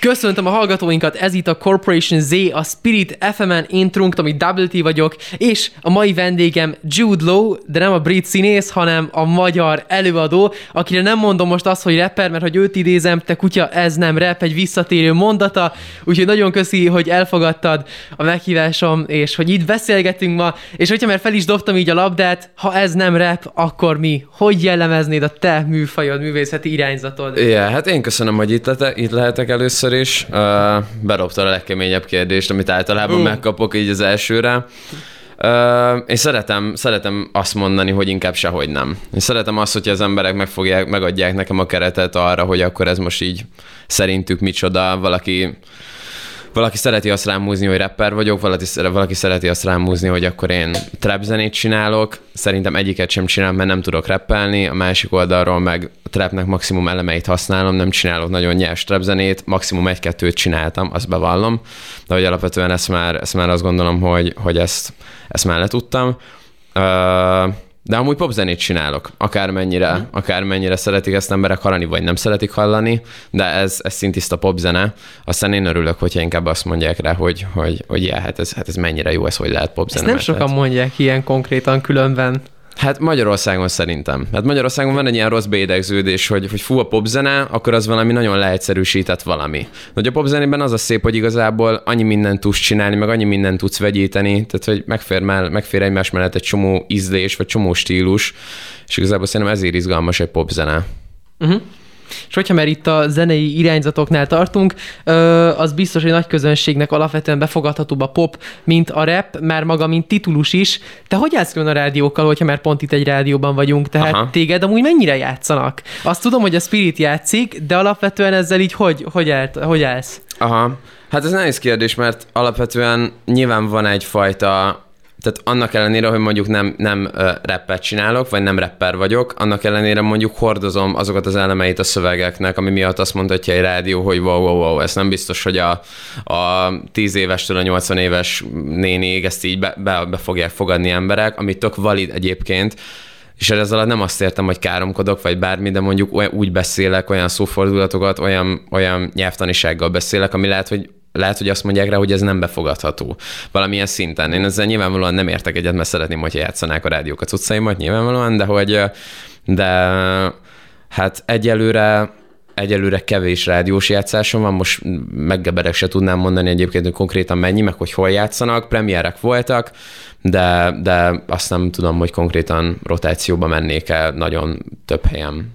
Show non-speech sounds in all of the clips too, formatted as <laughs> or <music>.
Köszöntöm a hallgatóinkat, ez itt a Corporation Z, a Spirit FM-en, én Trunk ami Double T vagyok, és a mai vendégem Jude Law, de nem a brit színész, hanem a magyar előadó, akire nem mondom most azt, hogy rapper, mert hogy őt idézem, te kutya, ez nem rap, egy visszatérő mondata, úgyhogy nagyon köszi, hogy elfogadtad a meghívásom, és hogy itt beszélgetünk ma, és hogyha már fel is dobtam így a labdát, ha ez nem rap, akkor mi? Hogy jellemeznéd a te műfajod, művészeti irányzatod? Igen, hát én köszönöm, hogy itt, lete, itt lehetek először is. Uh, berobtad a legkeményebb kérdést, amit általában uh. megkapok így az elsőre. Uh, én szeretem, szeretem azt mondani, hogy inkább sehogy nem. Én szeretem azt, hogy az emberek megfogják, megadják nekem a keretet arra, hogy akkor ez most így szerintük micsoda, valaki valaki szereti azt rám húzni, hogy rapper vagyok, valaki, valaki szereti azt rám húzni, hogy akkor én trap zenét csinálok. Szerintem egyiket sem csinálom, mert nem tudok rappelni, a másik oldalról meg a trapnek maximum elemeit használom, nem csinálok nagyon nyers trap zenét, maximum egy-kettőt csináltam, azt bevallom, de hogy alapvetően ezt már, ezt már azt gondolom, hogy, hogy ezt, ezt már letudtam. Uh, de amúgy popzenét csinálok, akármennyire, mm. akármennyire szeretik ezt emberek hallani, vagy nem szeretik hallani, de ez, ez szintiszta popzene. Aztán én örülök, hogyha inkább azt mondják rá, hogy, hogy, hogy ja, hát ez, hát ez mennyire jó, ez hogy lehet popzene. Ezt nem sokan tehát... mondják ilyen konkrétan különben. Hát Magyarországon szerintem. Hát Magyarországon van egy ilyen rossz bédegződés, hogy, hogy fú a popzene, akkor az valami nagyon leegyszerűsített valami. Hogy a popzenében az a szép, hogy igazából annyi mindent tudsz csinálni, meg annyi mindent tudsz vegyíteni, tehát hogy megfér, mell- megfér egymás mellett egy csomó ízlés, vagy csomó stílus, és igazából szerintem ezért izgalmas egy popzene. Uh-huh. És hogyha már itt a zenei irányzatoknál tartunk, az biztos, hogy nagy közönségnek alapvetően befogadhatóbb a pop, mint a rap, már maga, mint titulus is. Te hogy állsz a rádiókkal, hogyha már pont itt egy rádióban vagyunk? Tehát Aha. téged amúgy mennyire játszanak? Azt tudom, hogy a Spirit játszik, de alapvetően ezzel így hogy, hogy, állt, hogy állsz? Aha. Hát ez nehéz kérdés, mert alapvetően nyilván van egyfajta tehát annak ellenére, hogy mondjuk nem, nem rappet csinálok, vagy nem rapper vagyok, annak ellenére mondjuk hordozom azokat az elemeit a szövegeknek, ami miatt azt mondhatja egy rádió, hogy wow, wow, wow, ez nem biztos, hogy a, a 10 évestől a 80 éves nénig ezt így be, be, be fogják fogadni emberek, ami tök valid egyébként, és ezzel nem azt értem, hogy káromkodok, vagy bármi, de mondjuk olyan, úgy beszélek, olyan szófordulatokat, olyan, olyan nyelvtanisággal beszélek, ami lehet, hogy lehet, hogy azt mondják rá, hogy ez nem befogadható valamilyen szinten. Én ezzel nyilvánvalóan nem értek egyet, mert szeretném, hogyha játszanák a rádiókat utcaimat, nyilvánvalóan, de hogy de hát egyelőre egyelőre kevés rádiós játszásom van, most meggeberek se tudnám mondani egyébként, hogy konkrétan mennyi, meg hogy hol játszanak, premierek voltak, de, de azt nem tudom, hogy konkrétan rotációba mennék el nagyon több helyen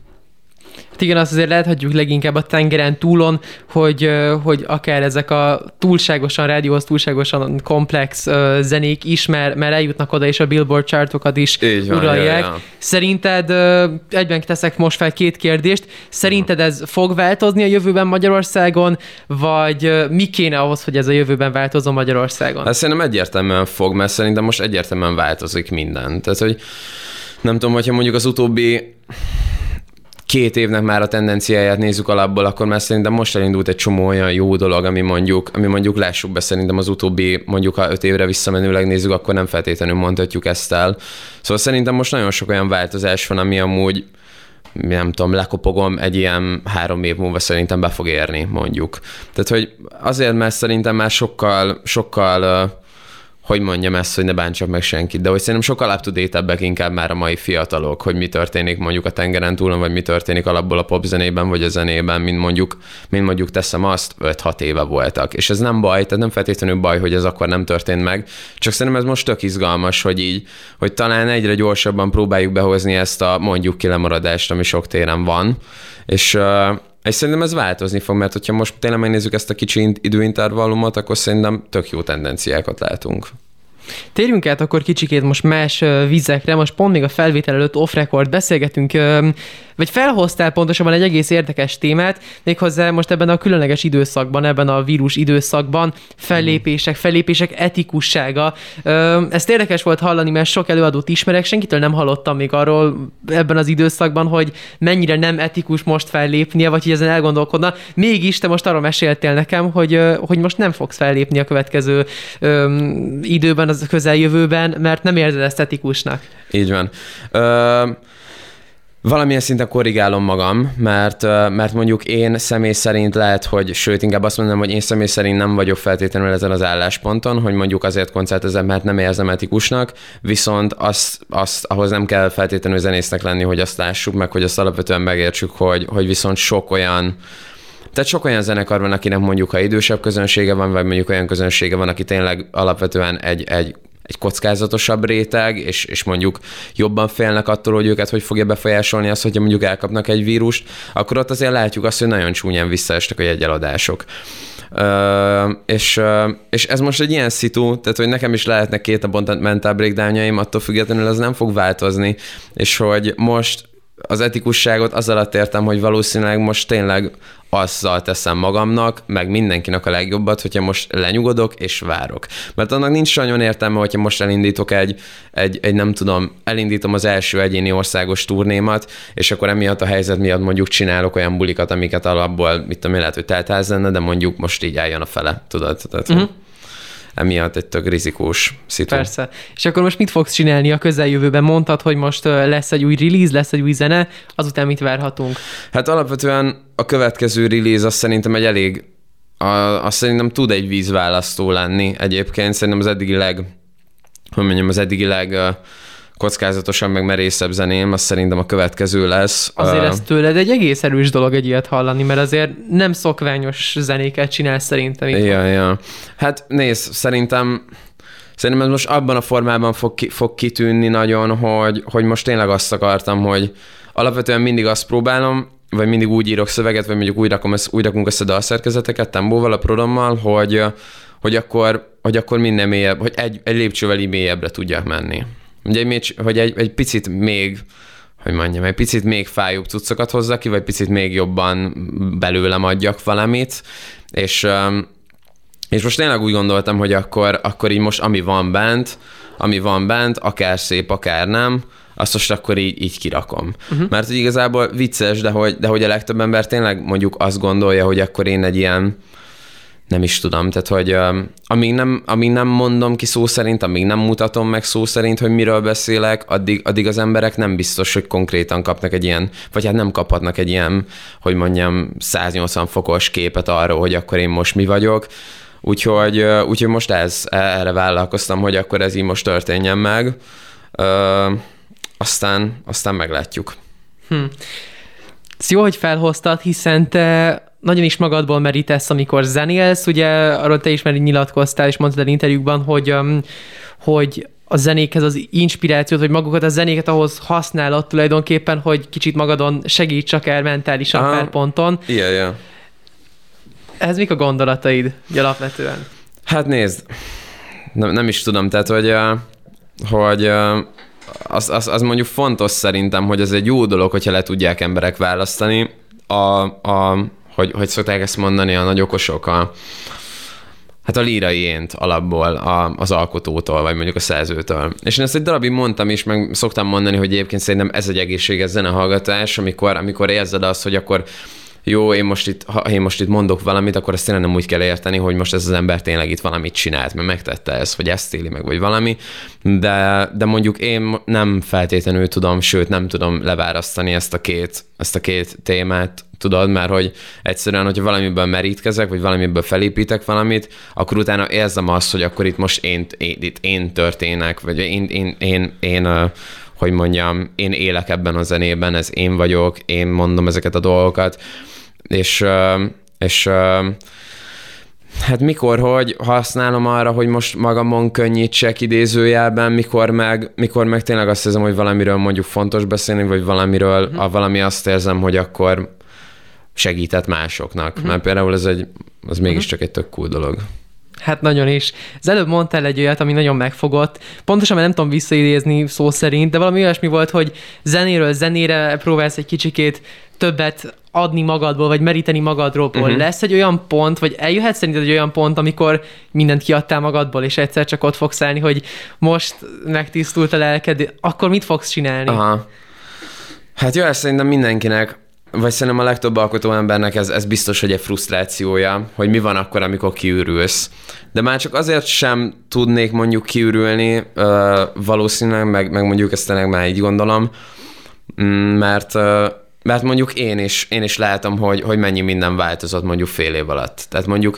igen, azt azért láthatjuk leginkább a tengeren túlon, hogy, hogy akár ezek a túlságosan rádióhoz, túlságosan komplex zenék is, mert, mert eljutnak oda, és a Billboard chartokat is Így van, uralják. Ja, ja. Szerinted, egyben teszek most fel két kérdést, szerinted ez fog változni a jövőben Magyarországon, vagy mi kéne ahhoz, hogy ez a jövőben változom Magyarországon? Hát szerintem egyértelműen fog, mert szerintem most egyértelműen változik minden. Tehát, hogy nem tudom, hogyha mondjuk az utóbbi két évnek már a tendenciáját nézzük alapból, akkor már szerintem most elindult egy csomó olyan jó dolog, ami mondjuk, ami mondjuk lássuk be szerintem az utóbbi, mondjuk ha öt évre visszamenőleg nézzük, akkor nem feltétlenül mondhatjuk ezt el. Szóval szerintem most nagyon sok olyan változás van, ami amúgy nem tudom, lekopogom, egy ilyen három év múlva szerintem be fog érni, mondjuk. Tehát, hogy azért, mert szerintem már sokkal, sokkal hogy mondjam ezt, hogy ne bántsak meg senkit, de hogy szerintem sokkal up to inkább már a mai fiatalok, hogy mi történik mondjuk a tengeren túlon, vagy mi történik alapból a popzenében, vagy a zenében, mint mondjuk, mint mondjuk teszem azt, 5-6 éve voltak. És ez nem baj, tehát nem feltétlenül baj, hogy ez akkor nem történt meg, csak szerintem ez most tök izgalmas, hogy így, hogy talán egyre gyorsabban próbáljuk behozni ezt a mondjuk kilemaradást, ami sok téren van, és és szerintem ez változni fog, mert hogyha most tényleg megnézzük ezt a kicsi időintervallumot, akkor szerintem tök jó tendenciákat látunk. Térjünk át akkor kicsikét most más vizekre, most pont még a felvétel előtt off-record beszélgetünk, vagy felhoztál pontosabban egy egész érdekes témát, méghozzá most ebben a különleges időszakban, ebben a vírus időszakban fellépések, fellépések etikussága. Ezt érdekes volt hallani, mert sok előadót ismerek, senkitől nem hallottam még arról ebben az időszakban, hogy mennyire nem etikus most fellépnie, vagy hogy ezen elgondolkodna. Mégis te most arról meséltél nekem, hogy, hogy most nem fogsz fellépni a következő időben, az közeljövőben, mert nem érzed ezt etikusnak. Így van. Ö- Valamilyen szinten korrigálom magam, mert, mert mondjuk én személy szerint lehet, hogy sőt, inkább azt mondom, hogy én személy szerint nem vagyok feltétlenül ezen az állásponton, hogy mondjuk azért koncertezem, mert nem érzem etikusnak, viszont azt, azt, ahhoz nem kell feltétlenül zenésznek lenni, hogy azt lássuk meg, hogy azt alapvetően megértsük, hogy, hogy viszont sok olyan tehát sok olyan zenekar van, akinek mondjuk, ha idősebb közönsége van, vagy mondjuk olyan közönsége van, aki tényleg alapvetően egy, egy egy kockázatosabb réteg, és, és mondjuk jobban félnek attól, hogy őket hogy fogja befolyásolni az, hogyha mondjuk elkapnak egy vírust, akkor ott azért látjuk azt, hogy nagyon csúnyán visszaestek a jegyeladások. Uh, és, és ez most egy ilyen szitu, tehát hogy nekem is lehetnek két a mentál breakdownjaim, attól függetlenül az nem fog változni, és hogy most az etikusságot az alatt értem, hogy valószínűleg most tényleg azzal teszem magamnak, meg mindenkinek a legjobbat, hogyha most lenyugodok és várok. Mert annak nincs nagyon értelme, hogyha most elindítok egy, egy, egy nem tudom, elindítom az első egyéni országos turnémat, és akkor emiatt a helyzet miatt mondjuk csinálok olyan bulikat, amiket alapból, mit tudom én, lehet, hogy teltház lenne, de mondjuk most így álljon a fele, tudod? Tehát, uh-huh emiatt egy tök rizikós szitu. Persze. És akkor most mit fogsz csinálni a közeljövőben? Mondtad, hogy most lesz egy új release, lesz egy új zene, azután mit várhatunk? Hát alapvetően a következő release azt szerintem egy elég, a, azt szerintem tud egy vízválasztó lenni egyébként. Szerintem az eddigi leg, hogy mondjam, az eddigi leg kockázatosan, meg merészebb zeném, az szerintem a következő lesz. Azért ez tőled egy egész erős dolog egy ilyet hallani, mert azért nem szokványos zenéket csinálsz szerintem. Ja, ja. Hát nézd, szerintem Szerintem ez most abban a formában fog, ki, fog kitűnni nagyon, hogy, hogy most tényleg azt akartam, hogy alapvetően mindig azt próbálom, vagy mindig úgy írok szöveget, vagy mondjuk úgy, rakom, úgy rakunk össze dalszerkezeteket Tembóval, a prodommal, hogy, hogy akkor, hogy akkor minden mélyebb, hogy egy, egy lépcsővel mélyebbre tudjak menni. Ugye, hogy egy, egy picit még, hogy mondjam, egy picit még fájóbb cuccokat hozzak ki, vagy picit még jobban belőlem adjak valamit, és, és most tényleg úgy gondoltam, hogy akkor, akkor így most ami van bent, ami van bent, akár szép, akár nem, azt most akkor így, így kirakom. Uh-huh. Mert hogy igazából vicces, de hogy, de hogy a legtöbb ember tényleg mondjuk azt gondolja, hogy akkor én egy ilyen, nem is tudom, tehát hogy amíg, nem, amíg nem mondom ki szó szerint, amíg nem mutatom meg szó szerint, hogy miről beszélek, addig, addig az emberek nem biztos, hogy konkrétan kapnak egy ilyen, vagy hát nem kaphatnak egy ilyen, hogy mondjam, 180 fokos képet arról, hogy akkor én most mi vagyok. Úgyhogy, úgyhogy most ez, erre vállalkoztam, hogy akkor ez így most történjen meg. Uh, aztán, aztán meglátjuk. Hm. Ez jó, hogy felhoztad, hiszen te nagyon is magadból merítesz, amikor zenélsz, ugye arról te is már nyilatkoztál, és mondtad el interjúkban, hogy, um, hogy a zenékhez az inspirációt, hogy magukat a zenéket ahhoz használod tulajdonképpen, hogy kicsit magadon segíts csak el mentálisan Aha. per ponton. Igen, yeah. Ez mik a gondolataid alapvetően? Hát nézd, nem, nem is tudom, tehát hogy, hogy az, az, az mondjuk fontos szerintem, hogy ez egy jó dolog, hogyha le tudják emberek választani a, a hogy, hogy szokták ezt mondani a nagy okosok, a, hát a lírai ént alapból a, az alkotótól, vagy mondjuk a szerzőtől. És én ezt egy darabig mondtam is, meg szoktam mondani, hogy egyébként szerintem ez egy egészséges zenehallgatás, amikor, amikor érzed azt, hogy akkor jó, én most itt, ha én most itt mondok valamit, akkor ezt tényleg nem úgy kell érteni, hogy most ez az ember tényleg itt valamit csinált, mert megtette ezt, vagy ezt éli meg, vagy valami, de, de mondjuk én nem feltétlenül tudom, sőt nem tudom levárasztani ezt a két, ezt a két témát, tudod, mert hogy egyszerűen, hogyha valamiből merítkezek, vagy valamiből felépítek valamit, akkor utána érzem azt, hogy akkor itt most én, én, itt én történek, vagy én, én, én, én, én hogy mondjam, én élek ebben a zenében, ez én vagyok, én mondom ezeket a dolgokat, és, és Hát mikor, hogy használom arra, hogy most magamon könnyítsek idézőjelben, mikor meg, mikor meg tényleg azt érzem, hogy valamiről mondjuk fontos beszélni, vagy valamiről, uh-huh. a valami azt érzem, hogy akkor segített másoknak. Uh-huh. Mert például ez egy, az mégiscsak egy tök cool dolog. Hát nagyon is. Az előbb mondtál egy olyat, ami nagyon megfogott. Pontosan mert nem tudom visszaidézni szó szerint, de valami olyasmi volt, hogy zenéről zenére próbálsz egy kicsikét többet adni magadból, vagy meríteni magadról. Uh-huh. Lesz egy olyan pont, vagy eljöhet szerinted egy olyan pont, amikor mindent kiadtál magadból, és egyszer csak ott fogsz állni, hogy most megtisztult a lelked, akkor mit fogsz csinálni? Aha. Hát jó, ezt szerintem mindenkinek, vagy szerintem a legtöbb alkotó embernek ez, ez biztos, hogy egy frusztrációja, hogy mi van akkor, amikor kiürülsz. De már csak azért sem tudnék mondjuk kiürülni, valószínűleg, meg, meg mondjuk ezt tényleg már így gondolom, mm, mert mert mondjuk én is, én is látom, hogy, hogy mennyi minden változott mondjuk fél év alatt. Tehát mondjuk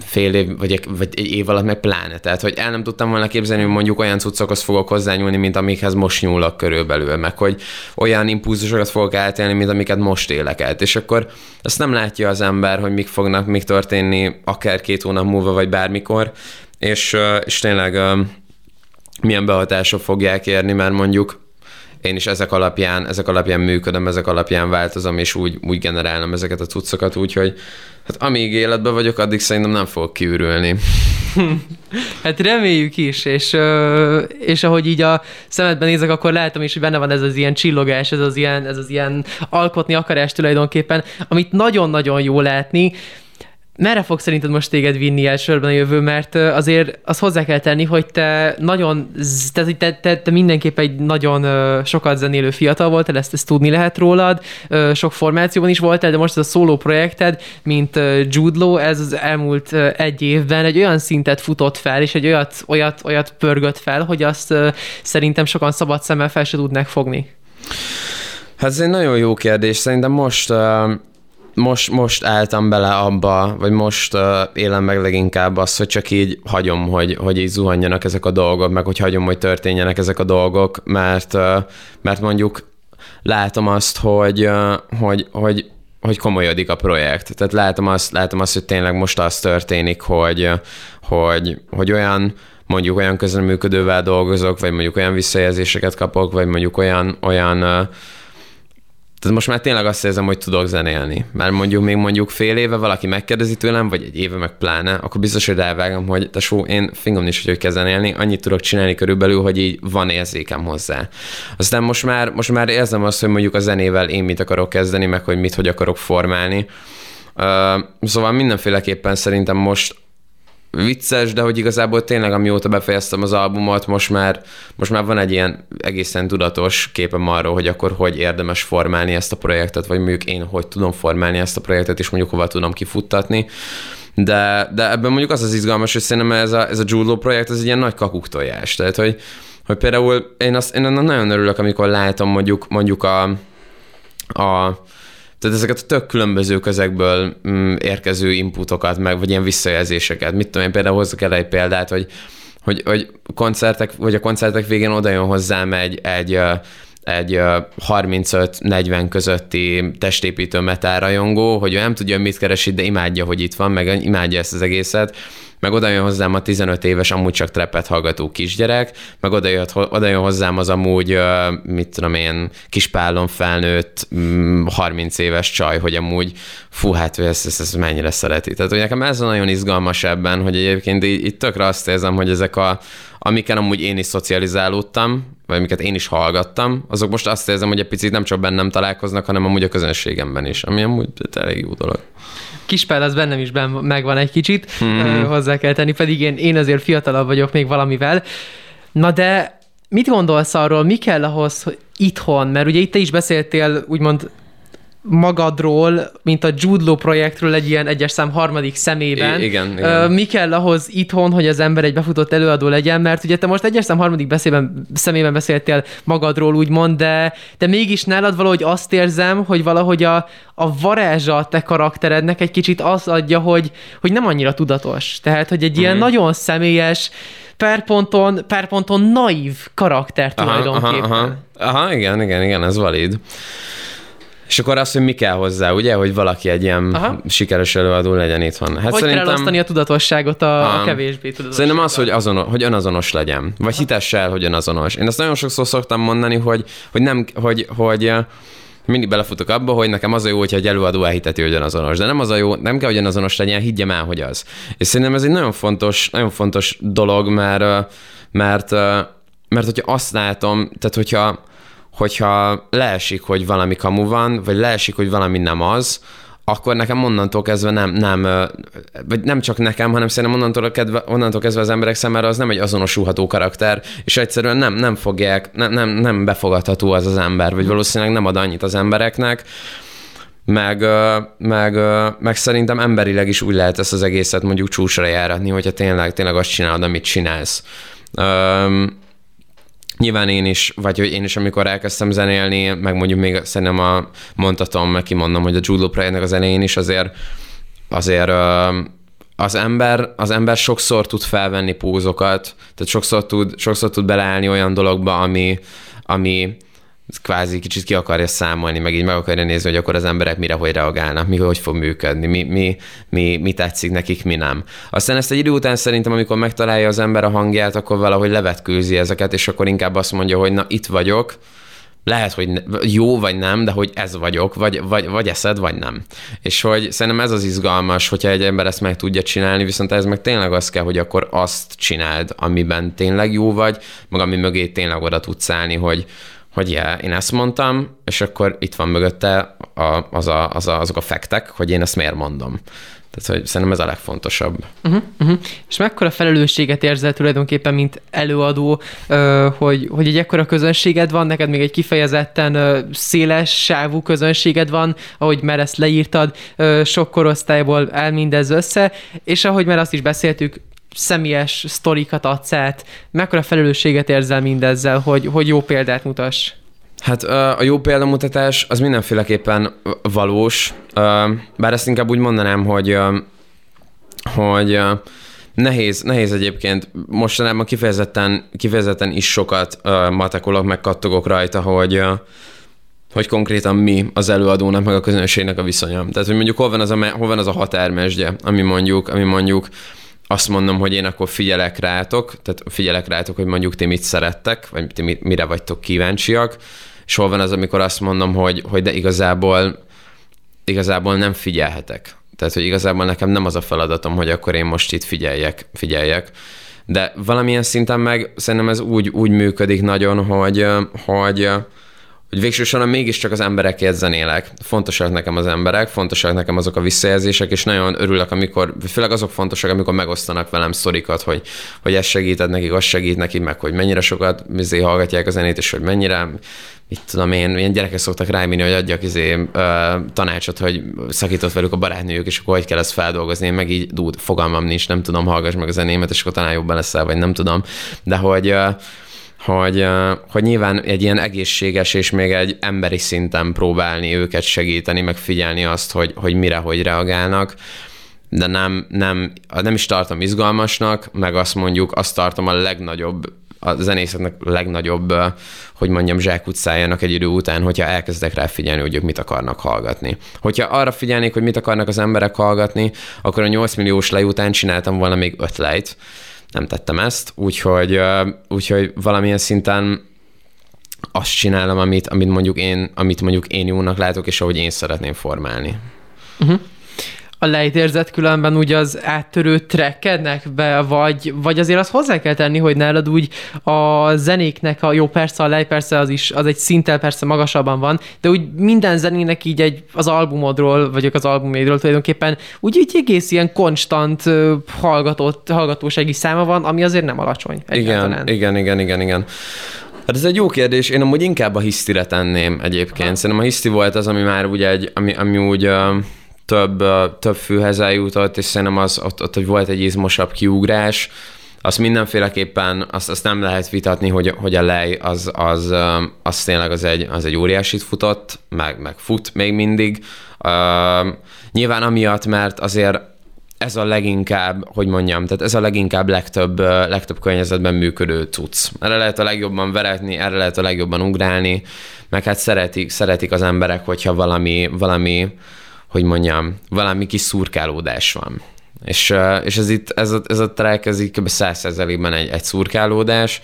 fél év, vagy vagy egy év alatt meg pláne. Tehát, hogy el nem tudtam volna képzelni, hogy mondjuk olyan cuccokhoz fogok hozzányúlni, mint amikhez most nyúlok körülbelül, meg hogy olyan impulzusokat fogok átélni, mint amiket most élek át. És akkor ezt nem látja az ember, hogy mik fognak mik történni akár két hónap múlva, vagy bármikor, és, és tényleg milyen behatások fogják érni, mert mondjuk én is ezek alapján, ezek alapján működöm, ezek alapján változom, és úgy, úgy generálom ezeket a cuccokat, úgyhogy hát amíg életben vagyok, addig szerintem nem fogok kiürülni. <laughs> hát reméljük is, és, és ahogy így a szemedben nézek, akkor látom is, hogy benne van ez az ilyen csillogás, ez az ilyen, ez az ilyen alkotni akarás tulajdonképpen, amit nagyon-nagyon jó látni, merre fog szerinted most téged vinni elsősorban a jövő, mert azért azt hozzá kell tenni, hogy te nagyon, te, te, te, te mindenképp egy nagyon sokat zenélő fiatal voltál, ezt, ezt tudni lehet rólad, sok formációban is voltál, de most ez a szóló projekted, mint Jude Law, ez az elmúlt egy évben egy olyan szintet futott fel, és egy olyat, olyat, olyat pörgött fel, hogy azt szerintem sokan szabad szemmel fel se tudnak fogni. Hát ez egy nagyon jó kérdés. Szerintem most most, most álltam bele abba, vagy most uh, élem meg leginkább azt, hogy csak így hagyom, hogy, hogy így zuhanjanak ezek a dolgok, meg hogy hagyom, hogy történjenek ezek a dolgok, mert, uh, mert mondjuk látom azt, hogy, uh, hogy, hogy, hogy komolyodik a projekt. Tehát látom azt, látom azt, hogy tényleg most az történik, hogy, hogy, hogy olyan mondjuk olyan közreműködővel dolgozok, vagy mondjuk olyan visszajelzéseket kapok, vagy mondjuk olyan, olyan tehát most már tényleg azt érzem, hogy tudok zenélni. Mert mondjuk még mondjuk fél éve valaki megkérdezi tőlem, vagy egy éve meg pláne, akkor biztos, hogy rávágom, hogy tesó, én fingom is, hogy kell zenélni, annyit tudok csinálni körülbelül, hogy így van érzékem hozzá. Aztán most már, most már érzem azt, hogy mondjuk a zenével én mit akarok kezdeni, meg hogy mit hogy akarok formálni. Uh, szóval mindenféleképpen szerintem most vicces, de hogy igazából tényleg amióta befejeztem az albumot, most már, most már van egy ilyen egészen tudatos képem arról, hogy akkor hogy érdemes formálni ezt a projektet, vagy mondjuk én hogy tudom formálni ezt a projektet, és mondjuk hova tudom kifuttatni. De, de ebben mondjuk az az izgalmas, hogy szerintem ez a, ez a Judo projekt, ez egy ilyen nagy kakuktojás. Tehát, hogy, hogy például én, azt, én nagyon örülök, amikor látom mondjuk, mondjuk a, a tehát ezeket a tök különböző közekből mm, érkező inputokat, meg vagy ilyen visszajelzéseket. Mit tudom én, például hozzak el egy példát, hogy, hogy, hogy koncertek, vagy a koncertek végén oda jön hozzám egy, egy egy 35-40 közötti testépítő metárajongó, hogy ő nem tudja, mit keresi, de imádja, hogy itt van, meg imádja ezt az egészet, meg oda jön hozzám a 15 éves, amúgy csak trepet hallgató kisgyerek, meg oda, jött, oda jön hozzám az amúgy, mit tudom én, kispálon felnőtt 30 mm, éves csaj, hogy amúgy fú, hát ő ezt, ezt, ezt mennyire szereti. Tehát hogy nekem ez nagyon izgalmas ebben, hogy egyébként így, itt tökre azt érzem, hogy ezek a, amiken amúgy én is szocializálódtam, vagy amiket én is hallgattam, azok most azt érzem, hogy egy picit nem csak bennem találkoznak, hanem amúgy a közönségemben is, ami amúgy elég jó dolog. Kispál az bennem is ben, megvan egy kicsit, mm-hmm. hozzá kell tenni, pedig én, én azért fiatalabb vagyok még valamivel. Na de mit gondolsz arról, mi kell ahhoz, hogy itthon, mert ugye itt te is beszéltél úgymond magadról, mint a Judlo projektről egy ilyen egyes szám harmadik szemében. I- igen, igen. Mi kell ahhoz itthon, hogy az ember egy befutott előadó legyen, mert ugye te most egyes szám harmadik beszélben, szemében beszéltél magadról, úgymond, de, de mégis nálad valahogy azt érzem, hogy valahogy a, a varázsa a te karakterednek egy kicsit az adja, hogy, hogy nem annyira tudatos. Tehát, hogy egy ilyen mm. nagyon személyes, per ponton, per ponton naív karakter tulajdonképpen. Aha, aha, aha. aha, igen, igen, igen, ez valid. És akkor azt, hogy mi kell hozzá, ugye, hogy valaki egy ilyen Aha. sikeres előadó legyen itthon. Hát hogy szerintem... kell elosztani a tudatosságot a, a kevésbé tudatosságot? Szerintem az, hogy, azono, hogy önazonos legyen, vagy hitesse el, hogy önazonos. Én ezt nagyon sokszor szoktam mondani, hogy, hogy nem, hogy, hogy mindig belefutok abba, hogy nekem az a jó, hogyha egy előadó elhiteti, hogy ugyanazonos. De nem az a jó, nem kell, hogy ugyanazonos legyen, higgyem el, hogy az. És szerintem ez egy nagyon fontos, nagyon fontos dolog, mert, mert, mert hogyha azt látom, tehát hogyha, hogyha leesik, hogy valami kamu van, vagy leesik, hogy valami nem az, akkor nekem onnantól kezdve nem, nem, vagy nem csak nekem, hanem szerintem onnantól, kedve, onnantól kezdve az emberek számára az nem egy azonosulható karakter, és egyszerűen nem, nem fogják, nem, nem, nem befogadható az az ember, vagy valószínűleg nem ad annyit az embereknek, meg, meg, meg szerintem emberileg is úgy lehet ezt az egészet mondjuk csúcsra járatni, hogyha tényleg, tényleg azt csinálod, amit csinálsz. Nyilván én is, vagy hogy én is, amikor elkezdtem zenélni, meg mondjuk még szerintem a, mondhatom, meg kimondom, hogy a Judo Projectnek az elején is azért, azért az ember, az ember sokszor tud felvenni pózokat, tehát sokszor tud, sokszor tud beleállni olyan dologba, ami, ami, kvázi kicsit ki akarja számolni, meg így meg akarja nézni, hogy akkor az emberek mire hogy reagálnak, mi hogy fog működni, mi, mi, mi, mi tetszik nekik, mi nem. Aztán ezt egy idő után szerintem, amikor megtalálja az ember a hangját, akkor valahogy levetkőzi ezeket, és akkor inkább azt mondja, hogy na itt vagyok, lehet, hogy jó vagy nem, de hogy ez vagyok, vagy, vagy, vagy eszed, vagy nem. És hogy szerintem ez az izgalmas, hogyha egy ember ezt meg tudja csinálni, viszont ez meg tényleg az kell, hogy akkor azt csináld, amiben tényleg jó vagy, meg ami mögé tényleg oda tudsz állni, hogy, hogy yeah, én ezt mondtam, és akkor itt van mögötte a, az a, az a, azok a fektek, hogy én ezt miért mondom. Tehát, hogy szerintem ez a legfontosabb. Uh-huh, uh-huh. És mekkora felelősséget érzel tulajdonképpen, mint előadó, hogy, hogy egy ekkora közönséged van, neked még egy kifejezetten széles sávú közönséged van, ahogy már ezt leírtad, sok korosztályból el mindez össze, és ahogy már azt is beszéltük, személyes sztorikat adsz át, mekkora felelősséget érzel mindezzel, hogy, hogy jó példát mutass? Hát a jó példamutatás az mindenféleképpen valós, bár ezt inkább úgy mondanám, hogy, hogy nehéz, nehéz egyébként, mostanában kifejezetten, kifejezetten is sokat matekolok, meg kattogok rajta, hogy, hogy konkrétan mi az előadónak, meg a közönségnek a viszonya. Tehát, hogy mondjuk hol van az a, hol van az a határmesdje, ami mondjuk, ami mondjuk azt mondom, hogy én akkor figyelek rátok, tehát figyelek rátok, hogy mondjuk ti mit szerettek, vagy ti mire vagytok kíváncsiak, és hol van az, amikor azt mondom, hogy, hogy de igazából, igazából nem figyelhetek. Tehát, hogy igazából nekem nem az a feladatom, hogy akkor én most itt figyeljek, figyeljek. De valamilyen szinten meg szerintem ez úgy, úgy működik nagyon, hogy, hogy hogy végső soron mégiscsak az emberekért zenélek. Fontosak nekem az emberek, fontosak nekem azok a visszajelzések, és nagyon örülök, amikor, főleg azok fontosak, amikor megosztanak velem sztorikat, hogy, hogy ez segített nekik, az segít nekik, meg hogy mennyire sokat izé, hallgatják a zenét, és hogy mennyire mit tudom én, ilyen gyerekek szoktak rájönni, hogy adjak izé, uh, tanácsot, hogy szakított velük a barátnőjük, és akkor hogy kell ezt feldolgozni. Én meg így, dúd, fogalmam nincs, nem tudom, hallgass meg a zenémet, és akkor talán jobban leszel, vagy nem tudom. De hogy uh, hogy, hogy nyilván egy ilyen egészséges és még egy emberi szinten próbálni őket segíteni, meg figyelni azt, hogy, hogy mire, hogy reagálnak, de nem, nem, nem is tartom izgalmasnak, meg azt mondjuk, azt tartom a legnagyobb a zenészetnek legnagyobb, hogy mondjam, zsákutcájának egy idő után, hogyha elkezdek rá figyelni, hogy ők mit akarnak hallgatni. Hogyha arra figyelnék, hogy mit akarnak az emberek hallgatni, akkor a 8 milliós lej után csináltam volna még 5 lejt, nem tettem ezt, úgyhogy, úgyhogy valamilyen szinten azt csinálom, amit, amit, mondjuk én, amit mondjuk én jónak látok, és ahogy én szeretném formálni. Uh-huh a lejtérzet különben úgy az áttörő trekkednek be, vagy, vagy azért azt hozzá kell tenni, hogy nálad úgy a zenéknek a jó persze, a lej persze az is, az egy szinttel persze magasabban van, de úgy minden zenének így egy, az albumodról, vagy az albumédről tulajdonképpen úgy egy egész ilyen konstant hallgatott, hallgatósági száma van, ami azért nem alacsony. Igen, igen, igen, igen, igen. Hát ez egy jó kérdés. Én amúgy inkább a hisztire tenném egyébként. Ha. Szerintem a hiszti volt az, ami már úgy egy, ami, ami úgy több, több főhez eljutott, és szerintem az, ott, ott hogy volt egy izmosabb kiugrás, azt mindenféleképpen, azt, azt nem lehet vitatni, hogy, hogy a lej az, az, az tényleg az egy, az egy óriásit futott, meg, meg fut még mindig. Uh, nyilván amiatt, mert azért ez a leginkább, hogy mondjam, tehát ez a leginkább legtöbb, legtöbb környezetben működő cucc. Erre lehet a legjobban veretni, erre lehet a legjobban ugrálni, meg hát szeretik, szeretik az emberek, hogyha valami, valami hogy mondjam, valami kis szurkálódás van. És, és ez itt, ez a, ez a track, ez így kb. 100%-ban egy, egy szurkálódás,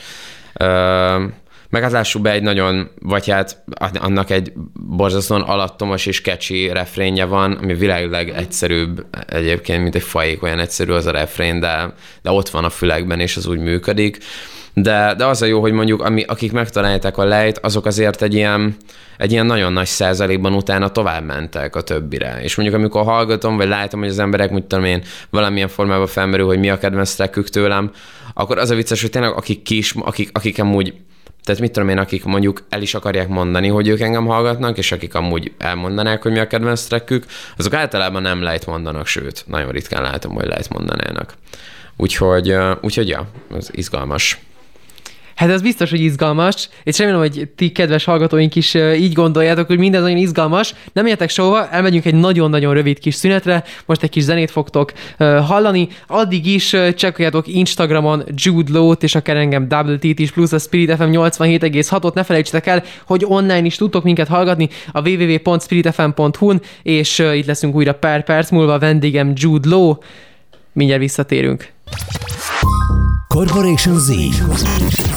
meg hát lássuk be egy nagyon, vagy hát annak egy borzasztóan alattomos és kecsi refrénje van, ami világileg egyszerűbb egyébként, mint egy fajék, olyan egyszerű az a refrén, de, de ott van a fülekben, és az úgy működik. De, de az a jó, hogy mondjuk ami, akik megtalálták a lejt, azok azért egy ilyen, egy ilyen nagyon nagy százalékban utána tovább mentek a többire. És mondjuk amikor hallgatom, vagy látom, hogy az emberek, mit tudom én, valamilyen formában felmerül, hogy mi a kedvenc tőlem, akkor az a vicces, hogy tényleg akik kis, akik, akik amúgy tehát mit tudom én, akik mondjuk el is akarják mondani, hogy ők engem hallgatnak, és akik amúgy elmondanák, hogy mi a kedvenc trekkük, azok általában nem lejt mondanak, sőt, nagyon ritkán látom, hogy lejt mondanának. Úgyhogy, úgyhogy ja, ez izgalmas. Hát ez biztos, hogy izgalmas, és remélem, hogy ti kedves hallgatóink is így gondoljátok, hogy minden nagyon izgalmas. Nem értek sehova, elmegyünk egy nagyon-nagyon rövid kis szünetre, most egy kis zenét fogtok hallani. Addig is csekkoljátok Instagramon Jude Law-t, és akár engem Double T is, plusz a Spirit FM 87,6-ot. Ne felejtsetek el, hogy online is tudtok minket hallgatni a www.spiritfm.hu-n, és itt leszünk újra pár perc múlva vendégem Jude Law. Mindjárt visszatérünk. Corporation Z.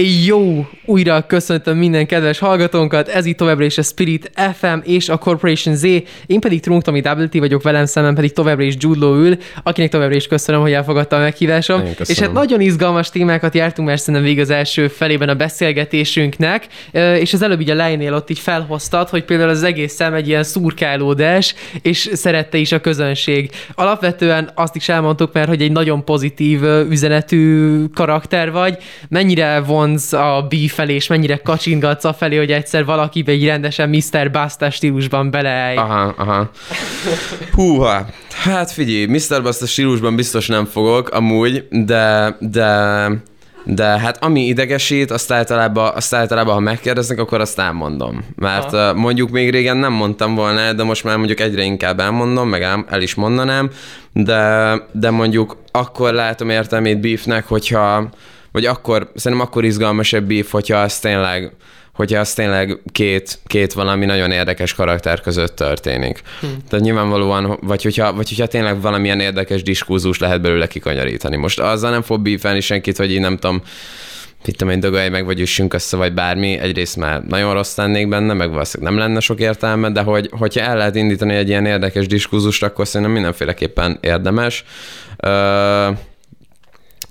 Jó! Újra köszöntöm minden kedves hallgatónkat, ez itt továbbra is a Spirit FM és a Corporation Z, én pedig Trunk Tomi WT vagyok, velem szemben pedig továbbra is Jude ül, akinek továbbra is köszönöm, hogy elfogadta a meghívásom. És hát nagyon izgalmas témákat jártunk már szerintem végig az első felében a beszélgetésünknek, és az előbb így a lejnél ott így felhoztad, hogy például az egész szem egy ilyen szurkálódás, és szerette is a közönség. Alapvetően azt is elmondtuk már, hogy egy nagyon pozitív üzenetű karakter vagy, mennyire von vonz a B felé, és mennyire kacsingatsz a felé, hogy egyszer valaki egy rendesen Mr. Basta stílusban beleállj. Aha, aha. Húha, hát figyelj, Mr. Basta stílusban biztos nem fogok, amúgy, de, de, de hát ami idegesít, azt általában, azt általában ha megkérdeznek, akkor azt elmondom. Mert ha. mondjuk még régen nem mondtam volna, de most már mondjuk egyre inkább elmondom, meg el, el is mondanám, de, de mondjuk akkor látom értelmét beefnek, hogyha vagy akkor, szerintem akkor izgalmasabb beef, hogyha az tényleg, hogyha az tényleg két, két valami nagyon érdekes karakter között történik. Hm. Tehát nyilvánvalóan, vagy hogyha, vagy hogyha tényleg valamilyen érdekes diskurzus lehet belőle kikanyarítani. Most azzal nem fog beefelni senkit, hogy én nem tudom, mit tudom én, dögölj meg, vagy üssünk össze, vagy bármi, egyrészt már nagyon rossz lennék benne, meg valószínűleg nem lenne sok értelme, de hogy, hogyha el lehet indítani egy ilyen érdekes diskurzust, akkor szerintem mindenféleképpen érdemes. Uh,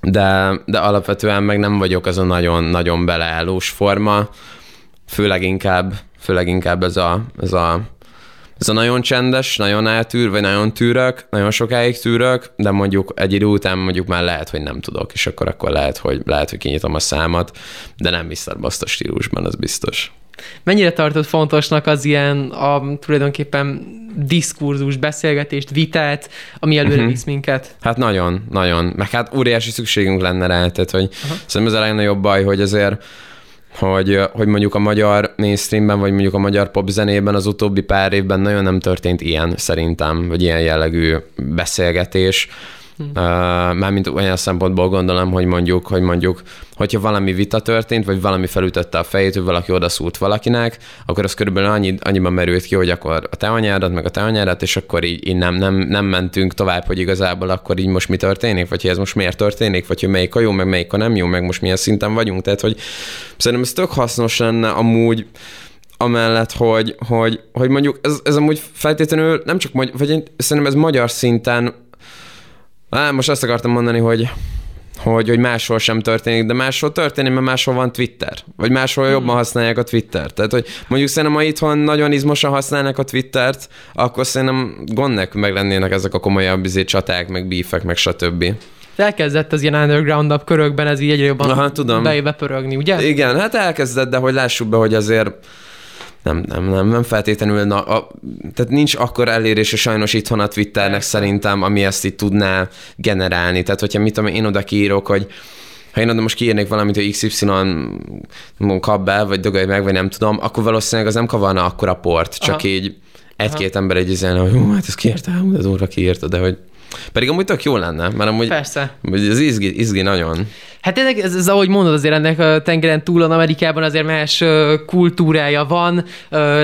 de, de alapvetően meg nem vagyok az a nagyon-nagyon beleállós forma, főleg inkább, főleg inkább ez a, ez a ez a nagyon csendes, nagyon eltűr, vagy nagyon tűrök, nagyon sokáig tűrök, de mondjuk egy idő után mondjuk már lehet, hogy nem tudok, és akkor akkor lehet, hogy, lehet, hogy kinyitom a számat, de nem Mr. Basta stílusban, az biztos. Mennyire tartod fontosnak az ilyen a, tulajdonképpen diskurzus, beszélgetést, vitát, ami előre uh-huh. visz minket? Hát nagyon, nagyon. Meg hát óriási szükségünk lenne rá, tehát hogy uh-huh. szerintem ez a legnagyobb baj, hogy azért hogy, hogy mondjuk a magyar mainstreamben, vagy mondjuk a magyar popzenében az utóbbi pár évben nagyon nem történt ilyen szerintem, vagy ilyen jellegű beszélgetés, Uh, mármint olyan szempontból gondolom, hogy mondjuk, hogy mondjuk, hogyha valami vita történt, vagy valami felütötte a fejét, hogy valaki odaszúrt valakinek, akkor az körülbelül annyi, annyiban merült ki, hogy akkor a te anyádat, meg a te anyádat, és akkor így, így nem, nem, nem, mentünk tovább, hogy igazából akkor így most mi történik, vagy hogy ez most miért történik, vagy hogy melyik a jó, meg melyik a nem jó, meg most milyen szinten vagyunk. Tehát, hogy szerintem ez tök hasznos lenne amúgy, amellett, hogy, hogy, hogy mondjuk ez, ez amúgy feltétlenül nem csak, vagy én szerintem ez magyar szinten Á, most azt akartam mondani, hogy hogy, hogy máshol sem történik, de máshol történik, mert máshol van Twitter. Vagy máshol hmm. jobban használják a Twittert. Tehát, hogy mondjuk szerintem, ha itthon nagyon izmosan használnak a Twittert, akkor szerintem gond nélkül meg lennének ezek a komolyabb izé, csaták, meg bífek, meg stb. Elkezdett az ilyen underground körökben ez így egyre jobban Aha, tudom. bepörögni, ugye? Igen, hát elkezdett, de hogy lássuk be, hogy azért nem, nem, nem, nem feltétlenül, na, a, tehát nincs akkor elérése sajnos itthon a Twitternek szerintem, ami ezt itt tudná generálni. Tehát, hogyha mit tudom, én oda kiírok, hogy ha én oda most kiírnék valamit, hogy XY kap be, vagy dögölj meg, vagy nem tudom, akkor valószínűleg az nem kavarna akkor a port, csak Aha. így egy-két ember egy üzelne, hogy hú, hát ez kiírta, ez óra kiírta, de hogy pedig amúgy tök jó lenne, mert amúgy Persze. ez izgi, izgi nagyon. Hát tényleg, ez, ez, ahogy mondod, azért ennek a tengeren túlon Amerikában azért más kultúrája van.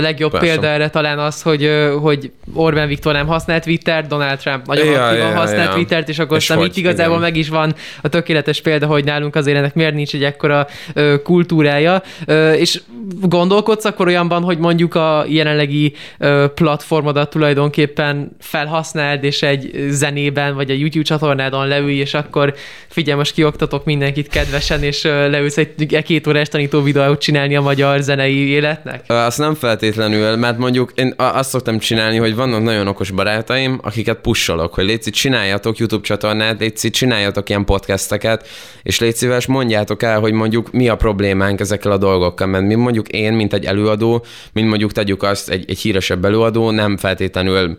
Legjobb Persze. példa erre talán az, hogy, hogy Orbán Viktor nem használ Twitter, Donald Trump nagyon Ja, aktívan ja, használ ja. Twittert, és akkor És aztán itt igazából igen. meg is van a tökéletes példa, hogy nálunk azért ennek miért nincs egy ekkora kultúrája. És gondolkodsz akkor olyanban, hogy mondjuk a jelenlegi platformodat tulajdonképpen felhasználd, és egy zenében, vagy a YouTube csatornádon leülj, és akkor figyelj, most kioktatok mindenkit kedvesen, és leülsz egy két órás tanító videót csinálni a magyar zenei életnek? Azt nem feltétlenül, mert mondjuk én azt szoktam csinálni, hogy vannak nagyon okos barátaim, akiket pusolok, hogy légy csináljatok YouTube csatornát, légy csináljatok ilyen podcasteket, és légy szíves, mondjátok el, hogy mondjuk mi a problémánk ezekkel a dolgokkal, mert mi mondjuk én, mint egy előadó, mint mondjuk tegyük azt, egy, egy híresebb előadó, nem feltétlenül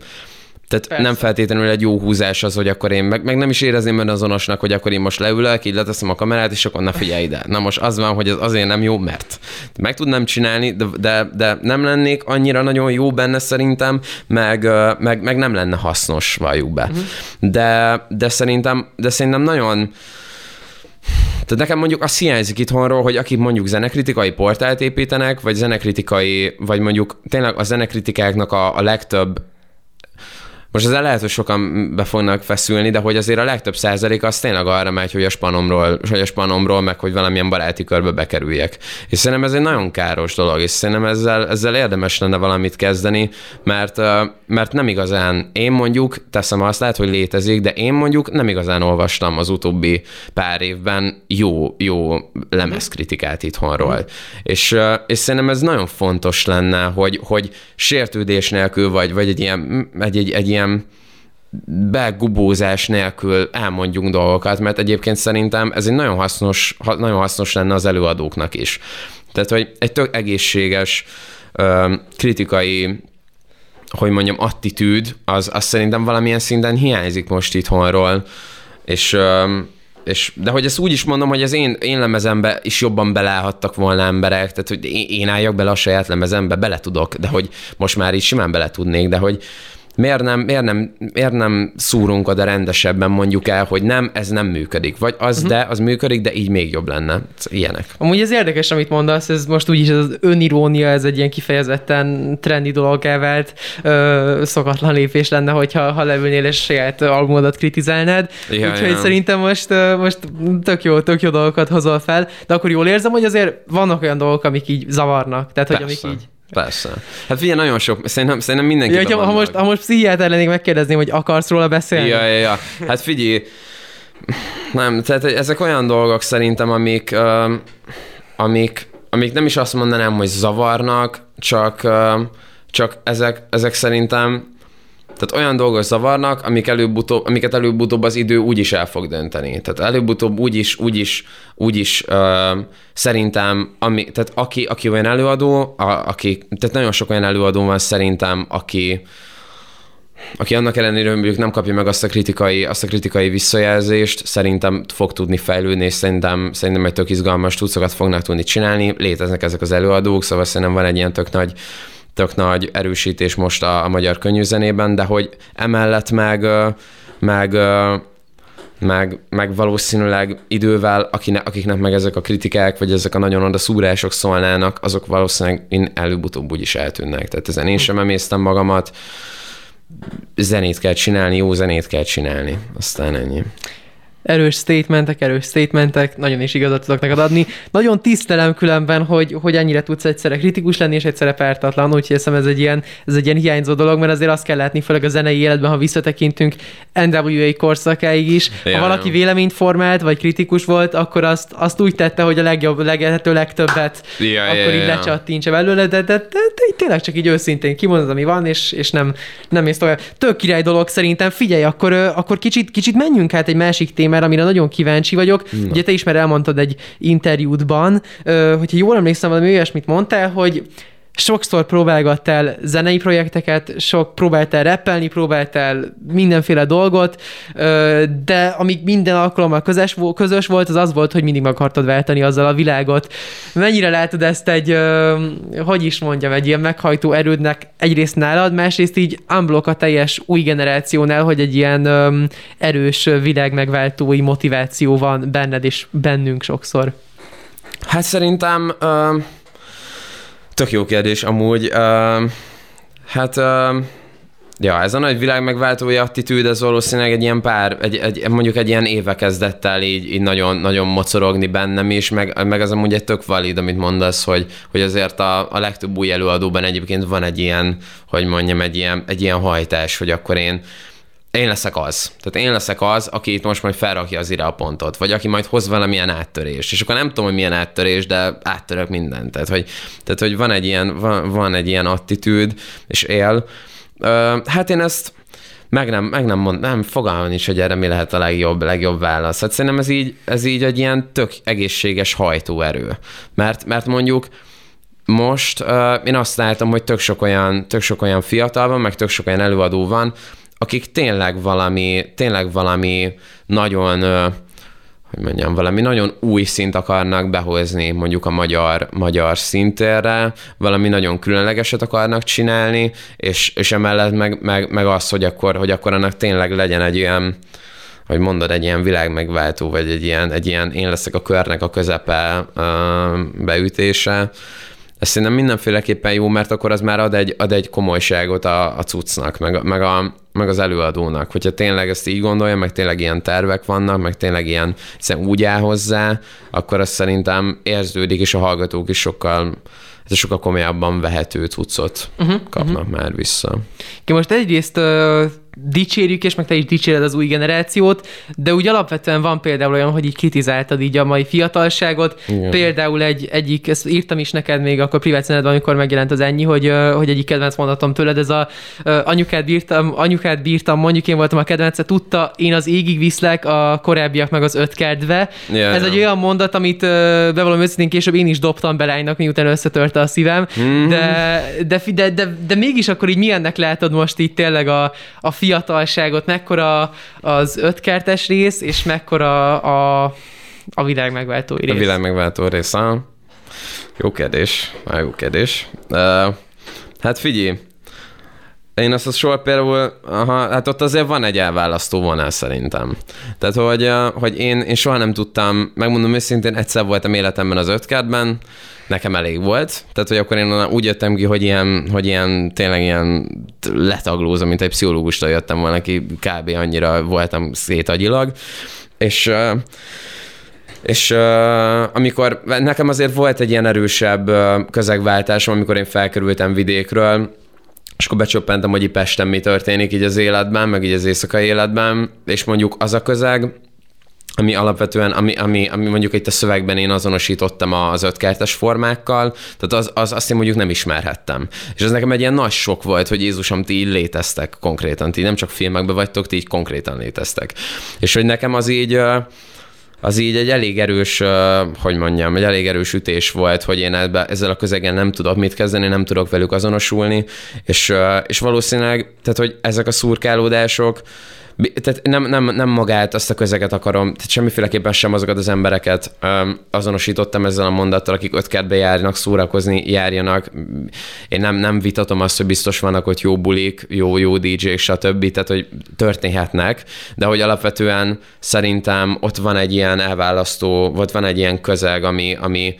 tehát Persze. Nem feltétlenül egy jó húzás az, hogy akkor én, meg, meg nem is érezném benne azonosnak, hogy akkor én most leülök, így leteszem a kamerát, és akkor na figyelj ide. Na most az van, hogy ez azért nem jó, mert meg tudnám csinálni, de, de, de nem lennék annyira nagyon jó benne szerintem, meg, meg, meg nem lenne hasznos, valljuk be. Uh-huh. De, de, szerintem, de szerintem nagyon tehát nekem mondjuk azt hiányzik itthonról, hogy akik mondjuk zenekritikai portált építenek, vagy zenekritikai, vagy mondjuk tényleg a zenekritikáknak a, a legtöbb most ezzel lehet, hogy sokan be fognak feszülni, de hogy azért a legtöbb százalék az tényleg arra megy, hogy a spanomról, hogy a spanomról, meg hogy valamilyen baráti körbe bekerüljek. És szerintem ez egy nagyon káros dolog, és szerintem ezzel, ezzel érdemes lenne valamit kezdeni, mert, mert nem igazán, én mondjuk, teszem azt, lehet, hogy létezik, de én mondjuk nem igazán olvastam az utóbbi pár évben jó, jó lemezkritikát itthonról. És, ö, és szerintem ez nagyon fontos lenne, hogy, hogy sértődés nélkül, vagy, vagy egy ilyen, egy, egy, egy ilyen begubózás nélkül elmondjunk dolgokat, mert egyébként szerintem ez egy nagyon hasznos, ha- nagyon hasznos lenne az előadóknak is. Tehát, hogy egy tök egészséges kritikai hogy mondjam, attitűd, az, az szerintem valamilyen szinten hiányzik most itthonról, és, és de hogy ezt úgy is mondom, hogy az én, én lemezembe is jobban beleállhattak volna emberek, tehát hogy én álljak bele a saját lemezembe, bele tudok, de hogy most már így simán bele tudnék, de hogy miért nem, miért nem, miért nem szúrunk oda rendesebben mondjuk el, hogy nem, ez nem működik, vagy az, uh-huh. de az működik, de így még jobb lenne. Ilyenek. Amúgy ez érdekes, amit mondasz, ez most úgyis az önirónia, ez egy ilyen kifejezetten trendi dolog vált, ö, szokatlan lépés lenne, hogyha ha leülnél és saját albumodat kritizálnád. Ja, Úgyhogy ja. szerintem most, most tök jó, tök jó dolgokat hozol fel, de akkor jól érzem, hogy azért vannak olyan dolgok, amik így zavarnak, tehát hogy Persze. amik így... Persze. Hát figyelj, nagyon sok, szerintem, szerintem mindenki. Ja, hogyha, ha, most, ha most pszichiáter lennék, megkérdezném, hogy akarsz róla beszélni? Ja, ja, ja. Hát figyelj, nem, tehát ezek olyan dolgok szerintem, amik, uh, amik, amik nem is azt mondanám, hogy zavarnak, csak, uh, csak ezek, ezek szerintem tehát olyan dolgok zavarnak, amik előbb-utóbb, amiket előbb-utóbb az idő úgy is el fog dönteni. Tehát előbb-utóbb úgy is, úgy is, úgy is uh, szerintem, ami, tehát aki, aki olyan előadó, a, aki, tehát nagyon sok olyan előadó van szerintem, aki, aki annak ellenére, mondjuk nem kapja meg azt a kritikai, azt a kritikai visszajelzést, szerintem fog tudni fejlődni, és szerintem, szerintem egy tök izgalmas tudszokat fognak tudni csinálni. Léteznek ezek az előadók, szóval szerintem van egy ilyen tök nagy, tök nagy erősítés most a, a magyar könnyűzenében, de hogy emellett meg, meg meg, meg valószínűleg idővel, akinek, akiknek meg ezek a kritikák, vagy ezek a nagyon oda szúrások szólnának, azok valószínűleg én előbb-utóbb úgyis eltűnnek. Tehát ezen én sem emésztem magamat, zenét kell csinálni, jó zenét kell csinálni. Aztán ennyi. Erős statementek, erős statementek, nagyon is igazat tudok neked adni. Nagyon tisztelem különben, hogy, hogy ennyire tudsz egyszerre kritikus lenni, és egyszerre pártatlan, úgyhogy hiszem ez egy, ilyen, ez egy ilyen hiányzó dolog, mert azért azt kell látni, főleg a zenei életben, ha visszatekintünk NWA korszakáig is. Ha Ja, valaki ja. véleményt formált, vagy kritikus volt, akkor azt, azt úgy tette, hogy a legjobb, lehető legtöbbet Ja, ja, akkor így ja. lecsattintsa belőle, de, de, de, de, tényleg csak így őszintén kimondod, ami van, és, és nem, nem mész tovább. Tök király dolog szerintem. Figyelj, akkor, akkor kicsit, kicsit menjünk át egy másik témára, amire nagyon kíváncsi vagyok. Na. Ugye te is már elmondtad egy interjútban, hogyha jól emlékszem, valami olyasmit mondtál, hogy sokszor próbálgattál zenei projekteket, sok próbáltál rappelni, próbáltál mindenféle dolgot, de amíg minden alkalommal közös, közös volt, az az volt, hogy mindig meg akartad váltani azzal a világot. Mennyire látod ezt egy, hogy is mondjam, egy ilyen meghajtó erődnek egyrészt nálad, másrészt így unblock a teljes új generációnál, hogy egy ilyen erős világ megváltói motiváció van benned és bennünk sokszor? Hát szerintem uh, tök jó kérdés amúgy. Uh, hát uh, Ja, ez a nagy világ megváltói attitűd, ez valószínűleg egy ilyen pár, egy, egy, mondjuk egy ilyen éve kezdett el így, így nagyon, nagyon mocorogni bennem is, meg, meg az amúgy egy tök valid, amit mondasz, hogy, hogy azért a, a legtöbb új előadóban egyébként van egy ilyen, hogy mondjam, egy ilyen, egy ilyen hajtás, hogy akkor én én leszek az. Tehát én leszek az, aki itt most majd felrakja az ire a pontot, vagy aki majd hoz valamilyen áttörést. És akkor nem tudom, hogy milyen áttörés, de áttörök mindent. Tehát, hogy, tehát, hogy van, egy ilyen, van, van egy ilyen attitűd, és él. Ö, hát én ezt meg nem, meg nem mond, nem fogalmam is, hogy erre mi lehet a legjobb, legjobb válasz. Hát szerintem ez így, ez így egy ilyen tök egészséges hajtóerő. Mert, mert mondjuk most uh, én azt láttam, hogy tök sok, olyan, tök sok olyan fiatal van, meg tök sok olyan előadó van, akik tényleg valami, tényleg valami nagyon, hogy mondjam, valami nagyon új szint akarnak behozni mondjuk a magyar, magyar szintérre, valami nagyon különlegeset akarnak csinálni, és, és emellett meg, meg, meg az, hogy akkor, hogy akkor annak tényleg legyen egy ilyen, hogy mondod, egy ilyen világmegváltó, vagy egy ilyen, egy ilyen én leszek a körnek a közepe beütése, ez szerintem mindenféleképpen jó, mert akkor az már ad egy, ad egy komolyságot a, a cuccnak, meg, meg, a, meg az előadónak. Hogyha tényleg ezt így gondolja, meg tényleg ilyen tervek vannak, meg tényleg ilyen hiszen úgy áll hozzá, akkor azt szerintem érződik, és a hallgatók is sokkal ez sokkal komolyabban vehető cuccot uh-huh, kapnak uh-huh. már vissza. Ki most egyrészt uh, dicsérjük, és meg te is dicséred az új generációt, de úgy alapvetően van például olyan, hogy így kritizáltad így a mai fiatalságot. Igen. Például egy, egyik, ezt írtam is neked még akkor privát szenedben, amikor megjelent az ennyi, hogy, hogy egyik kedvenc mondatom tőled, ez a anyukát bírtam, anyukát bírtam, mondjuk én voltam a kedvence, tudta, én az égig viszlek, a korábbiak meg az öt kedve. Yeah, ez yeah. egy olyan mondat, amit bevallom őszintén később én is dobtam belánynak, miután összetörte a szívem, mm. de, de, de, de, de, mégis akkor így milyennek látod most itt tényleg a, a fiatalságot, mekkora az ötkertes rész, és mekkora a, a világ megváltó rész. A világ megváltó rész. Jó kérdés, már jó kérdés. Uh, hát figyelj, én azt a sor például, aha, hát ott azért van egy elválasztó vonás szerintem. Tehát, hogy, hogy én, én soha nem tudtam, megmondom őszintén, egyszer voltam életemben az ötkertben, nekem elég volt. Tehát, hogy akkor én úgy jöttem ki, hogy ilyen, hogy ilyen tényleg ilyen letaglózom, mint egy pszichológustól jöttem volna ki, kb. annyira voltam szétagyilag. És és uh, amikor nekem azért volt egy ilyen erősebb uh, közegváltásom, amikor én felkerültem vidékről, és akkor becsöppentem, hogy Pesten mi történik így az életben, meg így az éjszakai életben, és mondjuk az a közeg, ami alapvetően, ami, ami, ami mondjuk itt a szövegben én azonosítottam az ötkertes formákkal, tehát az, az, azt én mondjuk nem ismerhettem. És ez nekem egy ilyen nagy sok volt, hogy Jézusom, ti így léteztek konkrétan, ti nem csak filmekben vagytok, ti így konkrétan léteztek. És hogy nekem az így, az így egy elég erős, hogy mondjam, egy elég erős ütés volt, hogy én ebbe, ezzel a közegen nem tudok mit kezdeni, nem tudok velük azonosulni, és, és valószínűleg, tehát hogy ezek a szurkálódások, tehát nem, nem, nem magát, azt a közeget akarom, tehát semmiféleképpen sem azokat az embereket um, azonosítottam ezzel a mondattal, akik öt kertbe járnak, szórakozni, járjanak. Én nem, nem vitatom azt, hogy biztos vannak ott jó bulik, jó, jó DJ-k, stb. Tehát, hogy történhetnek, de hogy alapvetően szerintem ott van egy ilyen elválasztó, ott van egy ilyen közeg, ami, ami,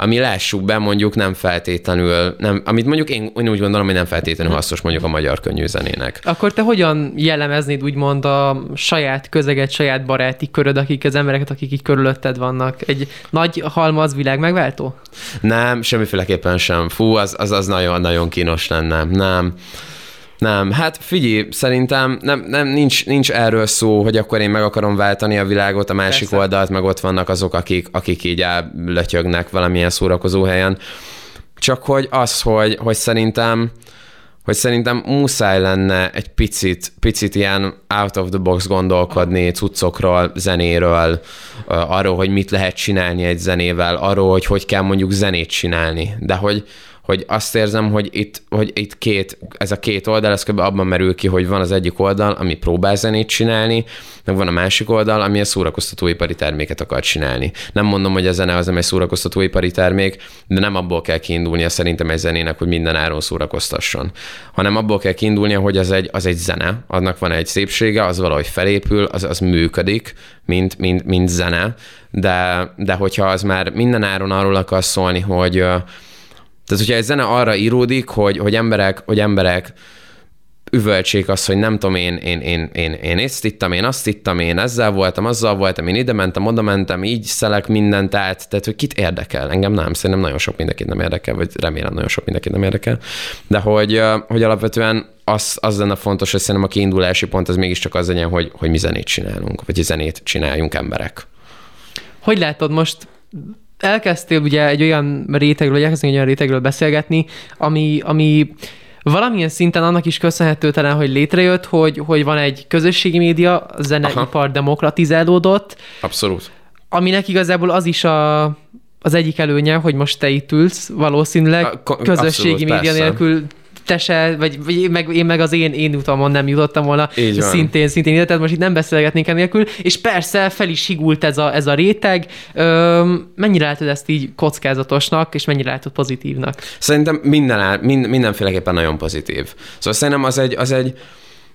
ami lássuk be, mondjuk nem feltétlenül, nem, amit mondjuk én, én úgy gondolom, hogy nem feltétlenül hasznos mondjuk a magyar könnyű zenének. Akkor te hogyan jellemeznéd úgymond a saját közeget, saját baráti köröd, akik az embereket, akik így körülötted vannak? Egy nagy halmaz világ megváltó? Nem, semmiféleképpen sem. Fú, az, az, az nagyon-nagyon kínos lenne. Nem. Nem, hát figyelj, szerintem nem, nem, nincs, nincs erről szó, hogy akkor én meg akarom váltani a világot, a másik Persze. oldalt, meg ott vannak azok, akik, akik így lötyögnek valamilyen szórakozó helyen. Csak hogy az, hogy, hogy szerintem hogy szerintem muszáj lenne egy picit, picit ilyen out of the box gondolkodni cuccokról, zenéről, arról, hogy mit lehet csinálni egy zenével, arról, hogy hogy kell mondjuk zenét csinálni. De hogy, hogy azt érzem, hogy itt, hogy itt két, ez a két oldal, ez kb. abban merül ki, hogy van az egyik oldal, ami próbál zenét csinálni, meg van a másik oldal, ami a szórakoztatóipari terméket akar csinálni. Nem mondom, hogy a zene az nem egy szórakoztatóipari termék, de nem abból kell kiindulnia szerintem egy zenének, hogy minden áron szórakoztasson, hanem abból kell kiindulnia, hogy az egy, az egy zene, annak van egy szépsége, az valahogy felépül, az, az működik, mint, mint, mint zene, de, de hogyha az már minden áron arról akar szólni, hogy tehát, hogyha egy zene arra íródik, hogy, hogy emberek, hogy emberek üvöltsék azt, hogy nem tudom, én, én, én, én, én ezt ittam, én azt ittam, én ezzel voltam, azzal voltam, én ide mentem, oda mentem, így szelek mindent át, tehát hogy kit érdekel, engem nem, szerintem nagyon sok mindenkit nem érdekel, vagy remélem nagyon sok mindenkit nem érdekel, de hogy, hogy alapvetően az, az lenne fontos, hogy szerintem a kiindulási pont az mégiscsak az legyen, hogy, hogy mi zenét csinálunk, vagy zenét csináljunk emberek. Hogy látod most elkezdtél ugye egy olyan rétegről, vagy elkezdtél egy olyan rétegről beszélgetni, ami, ami valamilyen szinten annak is köszönhető talán, hogy létrejött, hogy, hogy van egy közösségi média, a zeneipar demokratizálódott. Abszolút. Aminek igazából az is a, az egyik előnye, hogy most te itt ülsz, valószínűleg a, közösségi abszolút, média persze. nélkül te se, vagy, vagy én, meg, én meg az én, én utamon nem jutottam volna Így van. szintén, szintén ide, tehát most itt nem beszélgetnénk enélkül, és persze fel is higult ez a, ez a réteg. Ö, mennyire látod ezt így kockázatosnak, és mennyire látod pozitívnak? Szerintem minden, mind, mindenféleképpen nagyon pozitív. Szóval szerintem az egy, az egy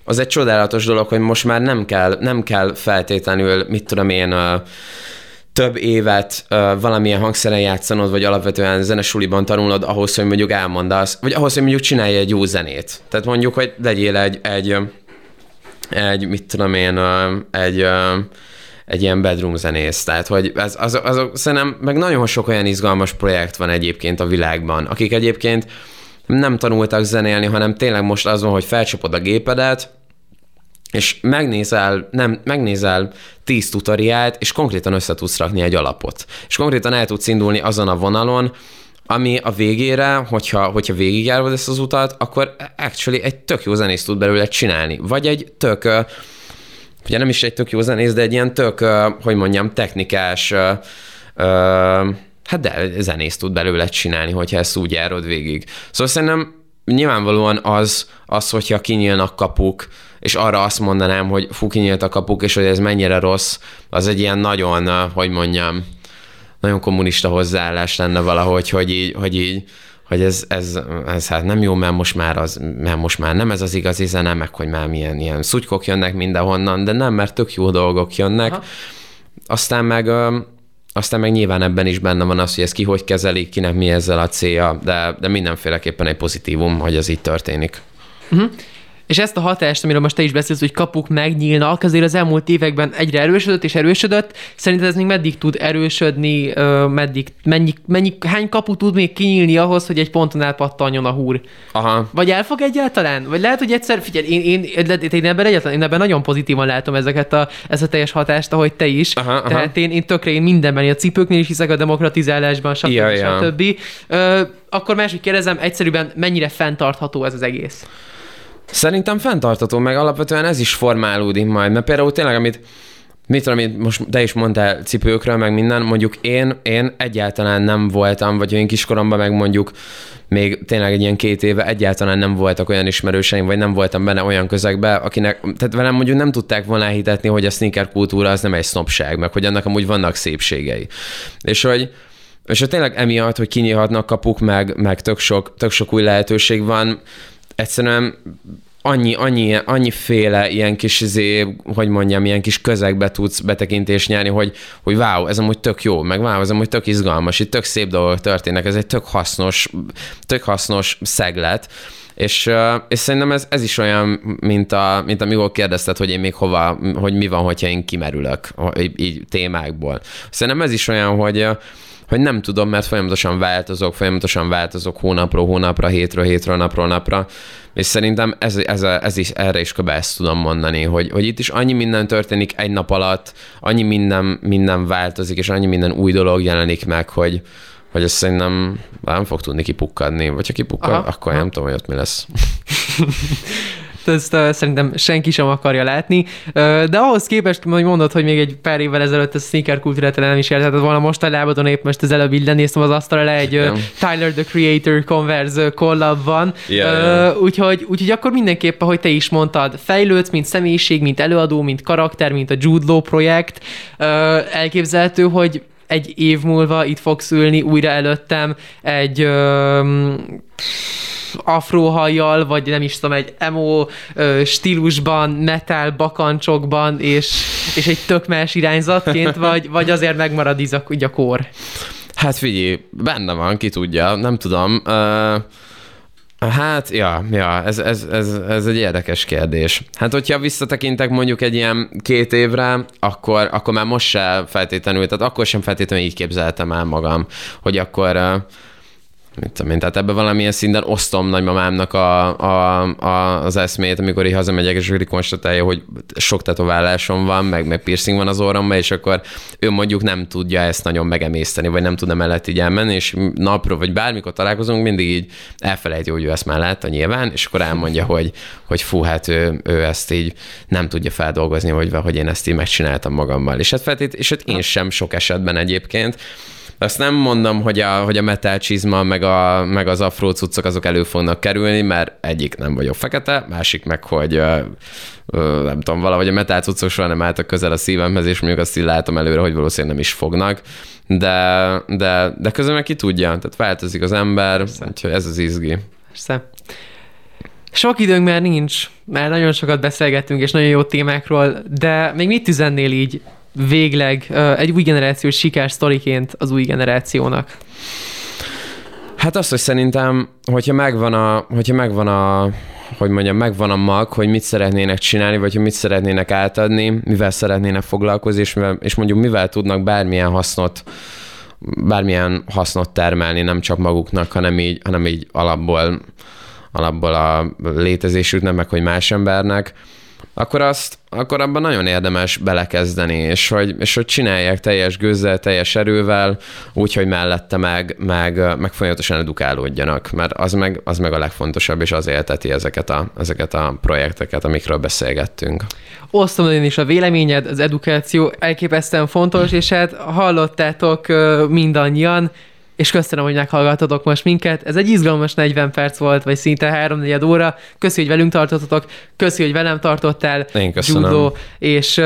az egy csodálatos dolog, hogy most már nem kell, nem kell feltétlenül, mit tudom én, több évet uh, valamilyen hangszeren játszanod, vagy alapvetően zenesuliban tanulod ahhoz, hogy mondjuk elmondasz, vagy ahhoz, hogy mondjuk csinálj egy jó zenét. Tehát mondjuk, hogy legyél egy, egy, egy mit tudom én, egy, egy ilyen bedroom zenész. Tehát, hogy ez, az, az, az, szerintem meg nagyon sok olyan izgalmas projekt van egyébként a világban, akik egyébként nem tanultak zenélni, hanem tényleg most az van, hogy felcsapod a gépedet, és megnézel, nem, megnézel tíz tutoriált, és konkrétan össze tudsz rakni egy alapot. És konkrétan el tudsz indulni azon a vonalon, ami a végére, hogyha, hogyha végigjárod ezt az utat, akkor actually egy tök jó zenész tud belőle csinálni. Vagy egy tök, ugye nem is egy tök jó zenész, de egy ilyen tök, hogy mondjam, technikás, hát de zenész tud belőle csinálni, hogyha ezt úgy járod végig. Szóval szerintem nyilvánvalóan az, az hogyha kinyílnak kapuk, és arra azt mondanám, hogy fú, kinyílt a kapuk, és hogy ez mennyire rossz, az egy ilyen nagyon, hogy mondjam, nagyon kommunista hozzáállás lenne valahogy, hogy így, hogy így hogy ez, ez, ez hát nem jó, mert most már, az, mert most már nem ez az igazi zene, meg hogy már milyen ilyen szutykok jönnek mindenhonnan, de nem, mert tök jó dolgok jönnek. Aha. Aztán meg aztán meg nyilván ebben is benne van az, hogy ez ki hogy kezelik, kinek mi ezzel a célja, de, de mindenféleképpen egy pozitívum, hogy ez így történik. Uh-huh. És ezt a hatást, amiről most te is beszélsz, hogy kapuk megnyílnak, azért az elmúlt években egyre erősödött és erősödött. Szerinted ez még meddig tud erősödni, meddig, mennyi, mennyi, hány kapu tud még kinyílni ahhoz, hogy egy ponton elpattanjon a húr? Aha. Vagy elfog egyáltalán? Vagy lehet, hogy egyszer, figyelj, én, én, én, én ebben egyáltalán, én ebben nagyon pozitívan látom ezeket a, ezt a teljes hatást, ahogy te is. Aha, aha. Tehát én, én tökre én mindenben, a cipőknél is hiszek a demokratizálásban, stb. Ja, ja. stb. Ö, akkor máshogy kérdezem, egyszerűen mennyire fenntartható ez az egész? Szerintem fenntartató, meg alapvetően ez is formálódik majd, mert például tényleg, amit mit tudom, amit most te is mondtál cipőkről, meg minden, mondjuk én, én egyáltalán nem voltam, vagy én kiskoromban meg mondjuk még tényleg egy ilyen két éve egyáltalán nem voltak olyan ismerőseim, vagy nem voltam benne olyan közegbe, akinek, tehát velem mondjuk nem tudták volna hitetni, hogy a sneaker kultúra az nem egy sznopság, meg hogy annak amúgy vannak szépségei. És hogy és hogy tényleg emiatt, hogy kinyílhatnak kapuk, meg, meg tök, sok, tök sok új lehetőség van, egyszerűen annyi, annyi, annyi féle ilyen kis, izé, hogy mondjam, ilyen kis közegbe tudsz betekintést nyerni, hogy, hogy wow, ez amúgy tök jó, meg wow, ez amúgy tök izgalmas, itt tök szép dolgok történnek, ez egy tök hasznos, tök hasznos szeglet, és, és szerintem ez, ez is olyan, mint, a, mint amikor kérdezted, hogy én még hova, hogy mi van, hogyha én kimerülök így, így témákból. Szerintem ez is olyan, hogy, hogy nem tudom, mert folyamatosan változok, folyamatosan változok hónapról hónapra, hétről hétről, napról napra, és szerintem ez, ez, ez is, erre is kb. ezt tudom mondani, hogy, hogy itt is annyi minden történik egy nap alatt, annyi minden, minden változik, és annyi minden új dolog jelenik meg, hogy, hogy ezt szerintem nem fog tudni kipukkadni, vagy ha kipukkad, Aha. akkor Aha. nem tudom, hogy ott mi lesz. <laughs> ezt uh, szerintem senki sem akarja látni, uh, de ahhoz képest, hogy mondod, hogy még egy pár évvel ezelőtt a sneaker kultúrát nem is értetett volna, most a lábadon épp most az előbb így lenéztem az asztalra le egy uh, Tyler the Creator Converse collab van, Ja, uh, ja. úgyhogy, úgyhogy akkor mindenképp, ahogy te is mondtad, fejlődsz, mint személyiség, mint előadó, mint karakter, mint a Jude Law projekt, uh, elképzelhető, hogy egy év múlva itt fogsz ülni újra előttem egy um, afróhajjal, vagy nem is tudom, egy emo ö, stílusban, metal bakancsokban, és, és egy tök más irányzatként, <laughs> vagy, vagy azért megmarad így a, így a kor? Hát figyelj, benne van, ki tudja, nem tudom. Uh, hát, ja, ja ez, ez, ez, ez egy érdekes kérdés. Hát, hogyha visszatekintek mondjuk egy ilyen két évre, akkor, akkor már most se feltétlenül, tehát akkor sem feltétlenül így képzeltem el magam, hogy akkor mit tudom én, tehát ebben valamilyen szinten osztom nagymamámnak a, a, a, az eszmét, amikor így hazamegyek, és ő konstatálja, hogy sok tetoválásom van, meg, meg piercing van az orromban, és akkor ő mondjuk nem tudja ezt nagyon megemészteni, vagy nem tudna mellett így elmenni, és napról, vagy bármikor találkozunk, mindig így elfelejti, hogy ő ezt már látta nyilván, és akkor elmondja, hogy, hogy fú, hát ő, ő ezt így nem tudja feldolgozni, hogy, hogy én ezt így megcsináltam magammal. És hát, feltét, és hát én sem sok esetben egyébként, azt nem mondom, hogy a, hogy a metal csizma, meg, a, meg az afró cuccok azok elő fognak kerülni, mert egyik nem vagyok fekete, másik meg, hogy ö, ö, nem tudom, valahogy a metal cuccok soha nem álltak közel a szívemhez, és mondjuk azt így látom előre, hogy valószínűleg nem is fognak, de, de, de közben meg ki tudja, tehát változik az ember, úgyhogy ez az izgi. Persze. Sok időnk már nincs, mert nagyon sokat beszélgettünk, és nagyon jó témákról, de még mit üzennél így végleg egy új generációs sikersztoriként az új generációnak? Hát azt, hogy szerintem, hogyha megvan a, hogyha megvan a hogy mondjam, megvan a mag, hogy mit szeretnének csinálni, vagy hogy mit szeretnének átadni, mivel szeretnének foglalkozni, és, mivel, és mondjuk mivel tudnak bármilyen hasznot bármilyen hasznot termelni, nem csak maguknak, hanem így, hanem így alapból, alapból a létezésüknek, meg hogy más embernek, akkor azt, akkor abban nagyon érdemes belekezdeni, és hogy, és hogy csinálják teljes gőzzel, teljes erővel, úgyhogy mellette meg, meg, meg folyamatosan edukálódjanak, mert az meg, az meg a legfontosabb, és az élteti ezeket a, ezeket a projekteket, amikről beszélgettünk. Osztom én is a véleményed, az edukáció elképesztően fontos, és hát hallottátok mindannyian, és köszönöm, hogy meghallgatotok most minket. Ez egy izgalmas 40 perc volt, vagy szinte 3 óra. Köszi, hogy velünk tartottatok, köszi, hogy velem tartottál, Én köszönöm. Judo, és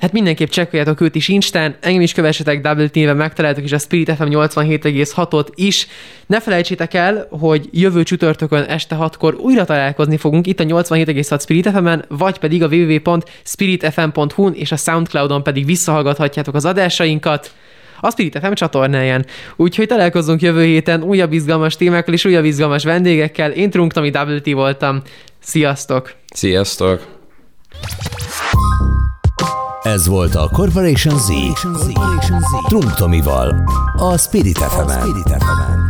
hát mindenképp csekkoljátok őt is Instán, engem is kövessetek Double néven, megtaláltok is a Spirit FM 87,6-ot is. Ne felejtsétek el, hogy jövő csütörtökön este 6-kor újra találkozni fogunk itt a 87,6 Spirit FM-en, vagy pedig a www.spiritfm.hu-n és a Soundcloudon pedig visszahallgathatjátok az adásainkat a Spirit FM csatornáján. Úgyhogy találkozunk jövő héten újabb izgalmas témákkal és újabb izgalmas vendégekkel. Én Trunk Tomi WT voltam. Sziasztok! Sziasztok! Ez volt a Corporation Z. Trunk Tomival. A Spirit FM-en.